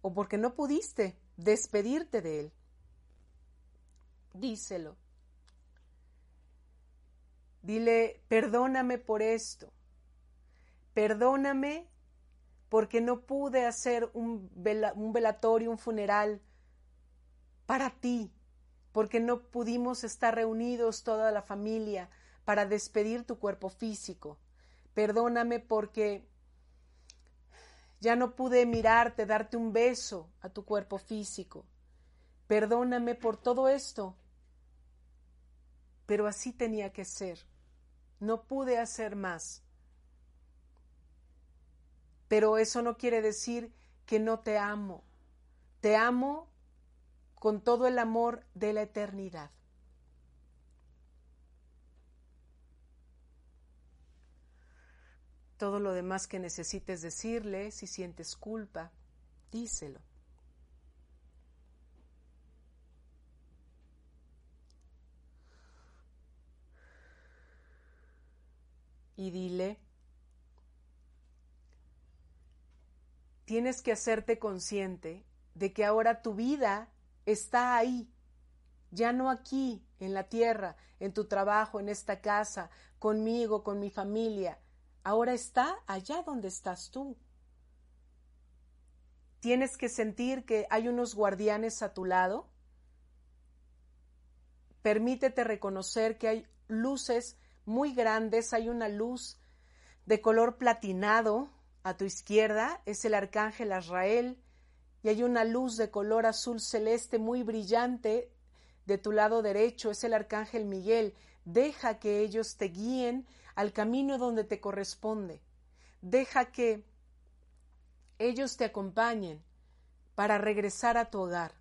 o porque no pudiste despedirte de él, díselo. Dile, perdóname por esto. Perdóname porque no pude hacer un, velatorio, un funeral para ti, porque no pudimos estar reunidos toda la familia para despedir tu cuerpo físico. Perdóname porque ya no pude mirarte, darte un beso a tu cuerpo físico. Perdóname por todo esto. Pero así tenía que ser. No pude hacer más. pero eso no quiere decir que no te amo. Te amo con todo el amor de la eternidad. Todo lo demás que necesites decirle, si sientes culpa, díselo. Y dile, tienes que hacerte consciente de que ahora tu vida está ahí, ya no aquí, en la tierra, en tu trabajo, en esta casa, conmigo, con mi familia. Ahora está allá donde estás tú. Tienes que sentir que hay unos guardianes a tu lado. Permítete reconocer que hay luces muy grandes, hay una luz de color platinado a tu izquierda, es el arcángel Azrael, y hay una luz de color azul celeste muy brillante de tu lado derecho, es el arcángel Miguel. Deja que ellos te guíen al camino donde te corresponde. Deja que ellos te acompañen para regresar a tu hogar.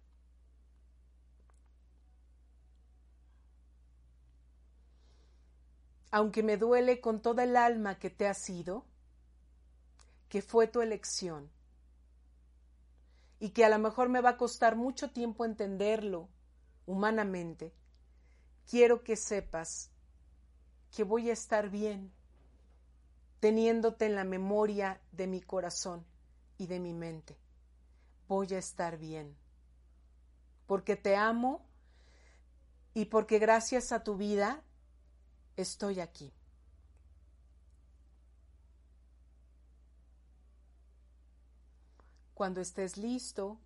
Aunque me duele con toda el alma que te ha sido, que fue tu elección, y que a lo mejor me va a costar mucho tiempo entenderlo humanamente, quiero que sepas que voy a estar bien teniéndote en la memoria de mi corazón y de mi mente. Voy a estar bien, porque te amo y porque gracias a tu vida estoy aquí. Cuando estés listo,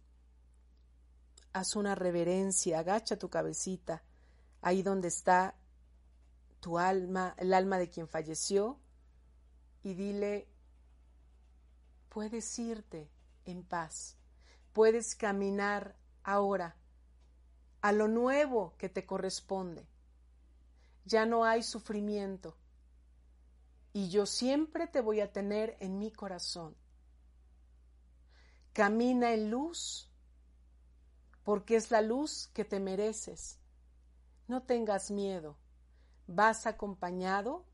haz una reverencia, agacha tu cabecita ahí donde está tu alma, el alma de quien falleció, y dile, puedes irte en paz, puedes caminar ahora a lo nuevo que te corresponde. Ya no hay sufrimiento y yo siempre te voy a tener en mi corazón. Camina en luz, porque es la luz que te mereces. No tengas miedo. Vas acompañado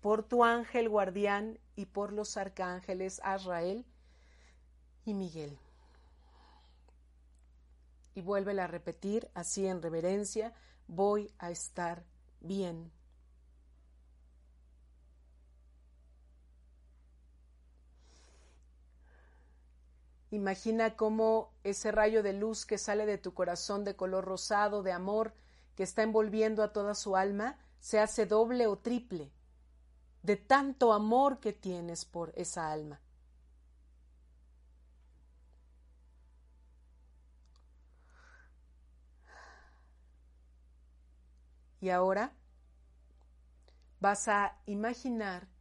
por tu ángel guardián y por los arcángeles Azrael y Miguel. Y vuelve a repetir así en reverencia, voy a estar bien. Imagina cómo ese rayo de luz que sale de tu corazón de color rosado, de amor, que está envolviendo a toda su alma, se hace doble o triple de tanto amor que tienes por esa alma. Y ahora vas a imaginar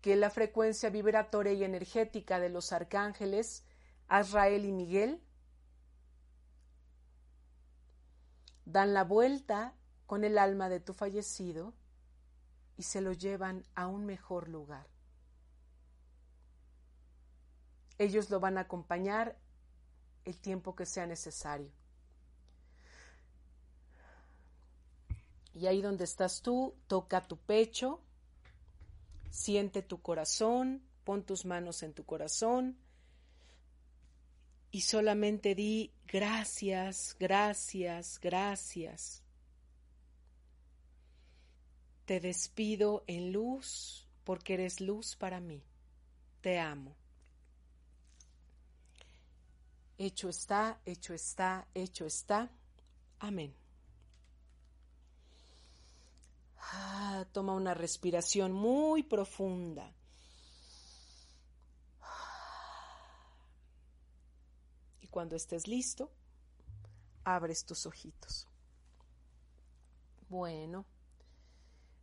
que la frecuencia vibratoria y energética de los arcángeles Azrael y Miguel dan la vuelta con el alma de tu fallecido y se lo llevan a un mejor lugar. Ellos lo van a acompañar el tiempo que sea necesario. Y ahí donde estás tú, toca tu pecho Siente tu corazón, pon tus manos en tu corazón y solamente di gracias, gracias, gracias. Te despido en luz porque eres luz para mí. Te amo. Hecho está, hecho está, hecho está. Amén. Ah, toma una respiración muy profunda. Y cuando estés listo, abres tus ojitos. Bueno,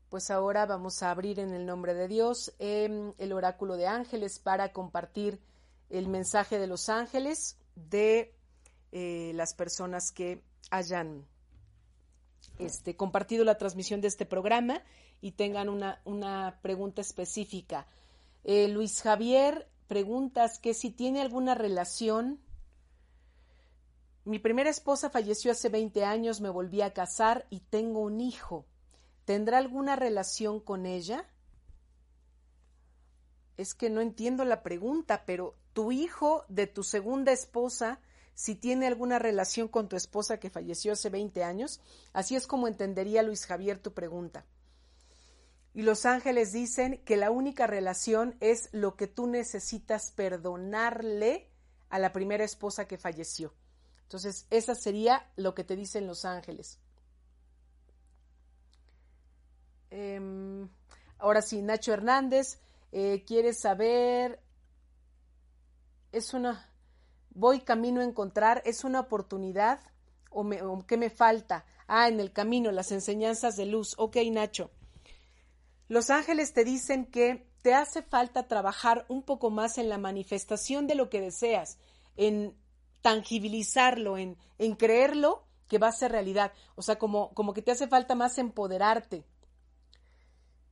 pues ahora vamos a abrir en el nombre de Dios em, el oráculo de ángeles para compartir el mensaje de los ángeles de eh, las personas que hayan este, compartido la transmisión de este programa y tengan una, una pregunta específica Eh, Luis Javier, preguntas que si tiene alguna relación. Mi primera esposa falleció hace 20 años, me volví a casar y tengo un hijo. ¿Tendrá alguna relación con ella? Es que no entiendo la pregunta, pero tu hijo de tu segunda esposa, si tiene alguna relación con tu esposa que falleció hace 20 años, así es como entendería Luis Javier tu pregunta. Y los ángeles dicen que la única relación es lo que tú necesitas perdonarle a la primera esposa que falleció. Entonces, esa sería lo que te dicen los ángeles. Em, ahora sí, Nacho Hernández, eh, quieres saber, es una, voy camino a encontrar, es una oportunidad o, qué me falta. Ah, en el camino, las enseñanzas de luz. Ok, Nacho. Los ángeles te dicen que te hace falta trabajar un poco más en la manifestación de lo que deseas, en tangibilizarlo, en, en creerlo que va a ser realidad. O sea, como, como que te hace falta más empoderarte.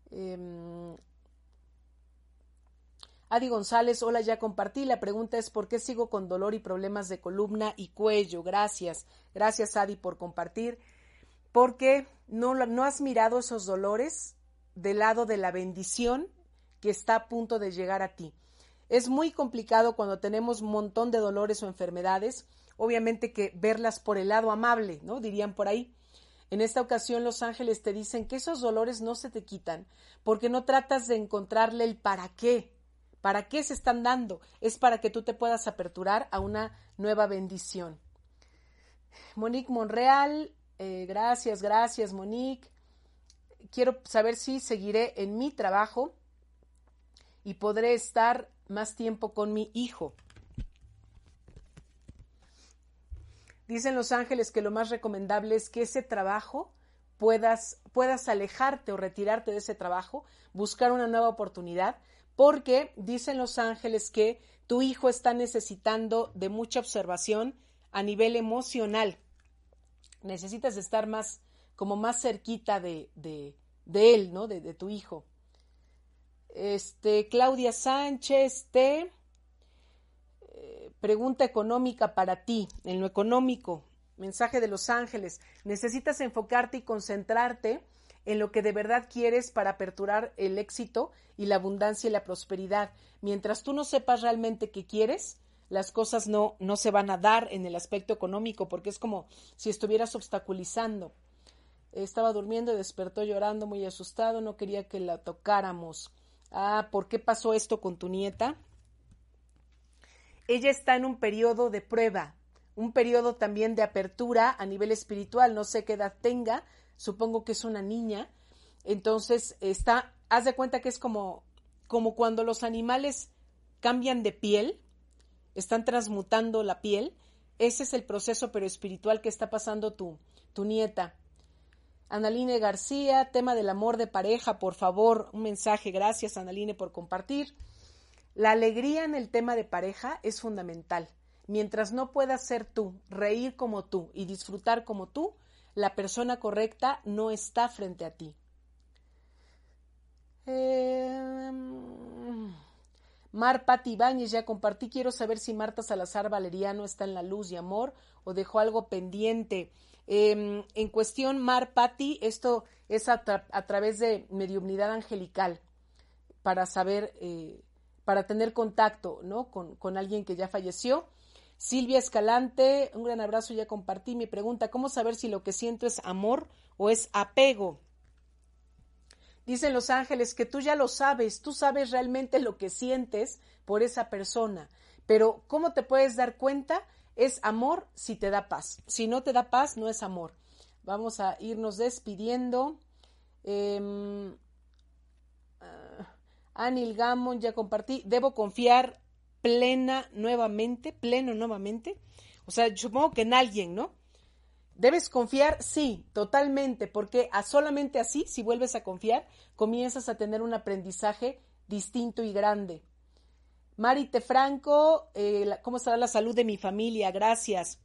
Eh, Adi González, hola, ya compartí. La pregunta es ¿por qué sigo con dolor y problemas de columna y cuello? Gracias. Gracias, Adi, por compartir. Porque no, no has mirado esos dolores del lado de la bendición que está a punto de llegar a ti. Es muy complicado cuando tenemos un montón de dolores o enfermedades, obviamente que verlas por el lado amable, ¿no? Dirían por ahí. En esta ocasión los ángeles te dicen que esos dolores no se te quitan porque no tratas de encontrarle el para qué, ¿Para qué se están dando? Es para que tú te puedas aperturar a una nueva bendición. Monique Monreal, eh, gracias, gracias Monique. Quiero saber si seguiré en mi trabajo y podré estar más tiempo con mi hijo. Dicen los ángeles que lo más recomendable es que ese trabajo puedas, puedas alejarte o retirarte de ese trabajo, buscar una nueva oportunidad, porque dicen los ángeles que tu hijo está necesitando de mucha observación a nivel emocional. Necesitas estar más, como más cerquita de, de, de él, ¿no? De, tu hijo. Este, Claudia Sánchez, te eh, pregunta económica para ti, en lo económico, mensaje de los ángeles. Necesitas enfocarte y concentrarte en lo que de verdad quieres para aperturar el éxito y la abundancia y la prosperidad. Mientras tú no sepas realmente qué quieres, las cosas no, no se van a dar en el aspecto económico, porque es como si estuvieras obstaculizando. Estaba durmiendo y despertó llorando, muy asustado, no quería que la tocáramos. Ah, ¿por qué pasó esto con tu nieta? Ella está en un periodo de prueba, un periodo también de apertura a nivel espiritual, no sé qué edad tenga, supongo que es una niña, entonces está, haz de cuenta que es como, como cuando los animales cambian de piel, están transmutando la piel, ese es el proceso pero espiritual que está pasando tu, tu nieta. Analine García, tema del amor de pareja, por favor, un mensaje, gracias Analine por compartir. La alegría en el tema de pareja es fundamental. Mientras no puedas ser tú, reír como tú y disfrutar como tú, la persona correcta no está frente a ti. Em, Mar Pati Ibáñez, ya compartí. Quiero saber si Marta Salazar Valeriano está en la luz y amor o dejó algo pendiente. Em, en cuestión, Mar Pati, esto es a, través de mediunidad angelical para saber, eh, para tener contacto ¿no? con, con alguien que ya falleció. Silvia Escalante, un gran abrazo, ya compartí mi pregunta, ¿cómo saber si lo que siento es amor o es apego? Dicen los ángeles que tú ya lo sabes, tú sabes realmente lo que sientes por esa persona, pero ¿cómo te puedes dar cuenta? Es amor si te da paz, si no te da paz no es amor. Vamos a irnos despidiendo. Eh, Anil Gamon, ya compartí. Debo confiar plena nuevamente, pleno nuevamente. O sea, supongo que en alguien, ¿no? ¿Debes confiar? Sí, totalmente, porque a solamente así, si vuelves a confiar, comienzas a tener un aprendizaje distinto y grande. Marite Franco, eh, ¿cómo estará la salud de mi familia? Gracias.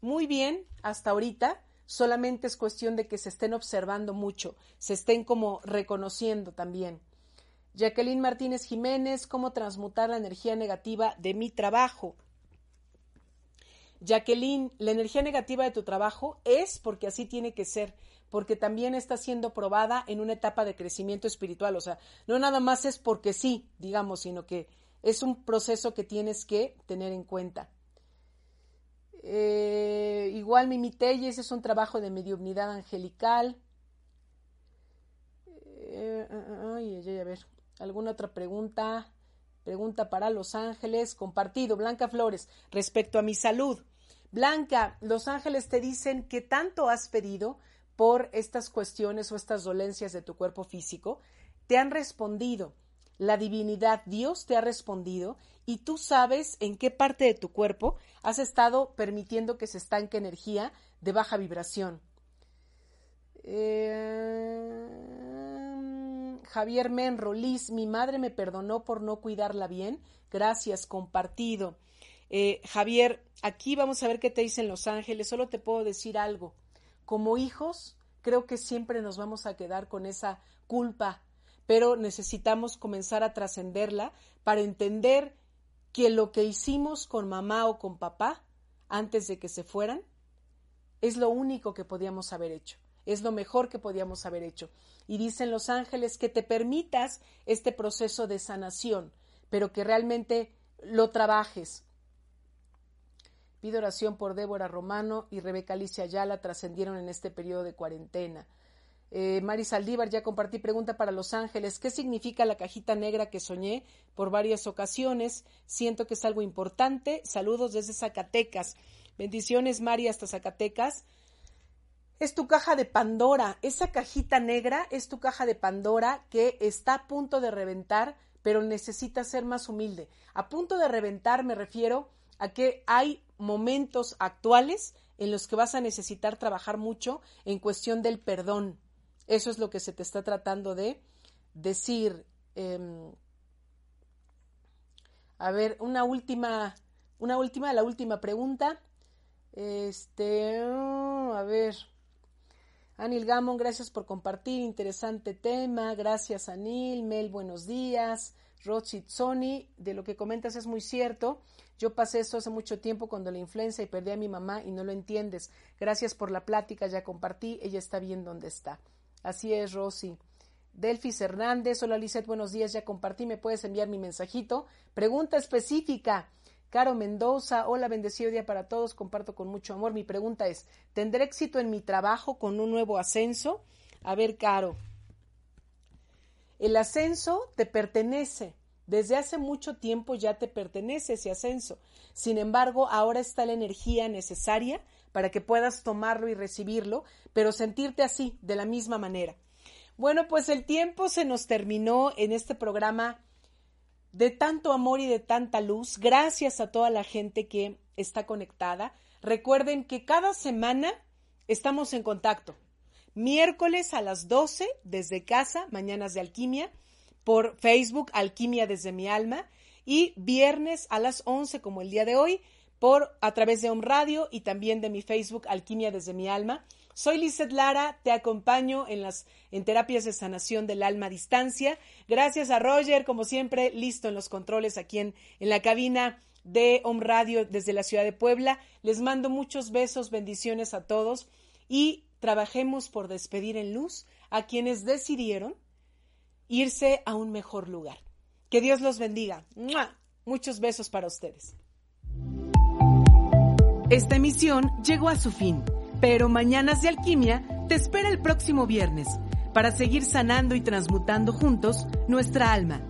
Muy bien, hasta ahorita. Solamente es cuestión de que se estén observando mucho, se estén como reconociendo también. Jacqueline Martínez Jiménez, ¿cómo transmutar la energía negativa de mi trabajo? Jacqueline, la energía negativa de tu trabajo es porque así tiene que ser, porque también está siendo probada en una etapa de crecimiento espiritual. O sea, no nada más es porque sí, digamos, sino que es un proceso que tienes que tener en cuenta. Eh, igual Mimi Telles es un trabajo de mediunidad angelical. Eh, ay, a ver, ¿alguna otra pregunta? Pregunta para Los Ángeles, compartido. Blanca Flores, respecto a mi salud. Blanca, Los Ángeles te dicen que tanto has pedido por estas cuestiones o estas dolencias de tu cuerpo físico. Te han respondido. La divinidad, Dios te ha respondido y tú sabes en qué parte de tu cuerpo has estado permitiendo que se estanque energía de baja vibración. Eh, Javier Menro, Liz, mi madre me perdonó por no cuidarla bien. Gracias, compartido. Eh, Javier, aquí vamos a ver qué te dicen Los Ángeles. Solo te puedo decir algo. Como hijos, creo que siempre nos vamos a quedar con esa culpa, pero necesitamos comenzar a trascenderla para entender que lo que hicimos con mamá o con papá antes de que se fueran es lo único que podíamos haber hecho, es lo mejor que podíamos haber hecho. Y dicen los ángeles que te permitas este proceso de sanación, pero que realmente lo trabajes. Pido oración por Débora Romano y Rebeca Alicia Ayala trascendieron en este periodo de cuarentena. Eh, Mari Saldívar, ya compartí pregunta para Los Ángeles. ¿Qué significa la cajita negra que soñé por varias ocasiones? Siento que es algo importante. Saludos desde Zacatecas. Bendiciones, Mari, hasta Zacatecas. Es tu caja de Pandora. Esa cajita negra es tu caja de Pandora que está a punto de reventar, pero necesita ser más humilde. A punto de reventar me refiero a que hay momentos actuales en los que vas a necesitar trabajar mucho en cuestión del perdón eso es lo que se te está tratando de decir. Em, a ver, una última, una última, la última pregunta. Este, a ver. Anil Gamon, gracias por compartir, interesante tema. Gracias, Anil. Mel, buenos días. Rochit Sony, de lo que comentas es muy cierto. Yo pasé esto hace mucho tiempo cuando la influenza y perdí a mi mamá y no lo entiendes. Gracias por la plática, ya compartí, ella está bien donde está. Así es, Rosy. Delfis Hernández, hola Lizeth, buenos días, ya compartí, me puedes enviar mi mensajito. Pregunta específica. Caro Mendoza, hola, bendecido día para todos, comparto con mucho amor. Mi pregunta es, ¿tendré éxito en mi trabajo con un nuevo ascenso? A ver, Caro, el ascenso te pertenece. Desde hace mucho tiempo ya te pertenece ese ascenso. Sin embargo, ahora está la energía necesaria para que puedas tomarlo y recibirlo, pero sentirte así, de la misma manera. Bueno, pues el tiempo se nos terminó en este programa de tanto amor y de tanta luz. Gracias a toda la gente que está conectada. Recuerden que cada semana estamos en contacto. Miércoles a las 12 desde casa, Mañanas de Alquimia, por Facebook Alquimia desde mi alma, y viernes a las 11 como el día de hoy, por a través de un Radio y también de mi Facebook Alquimia desde mi alma. Soy Lizeth Lara, te acompaño en las en terapias de sanación del alma a distancia. Gracias a Roger, como siempre, listo en los controles aquí en, en la cabina de Home Radio desde la ciudad de Puebla. Les mando muchos besos, bendiciones a todos y trabajemos por despedir en luz a quienes decidieron irse a un mejor lugar. Que Dios los bendiga. Muchos besos para ustedes. Esta emisión llegó a su fin, pero Mañanas de Alquimia te espera el próximo viernes para seguir sanando y transmutando juntos nuestra alma.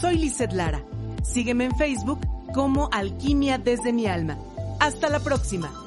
Soy Lizeth Lara. Sígueme en Facebook como Alquimia desde mi alma. Hasta la próxima.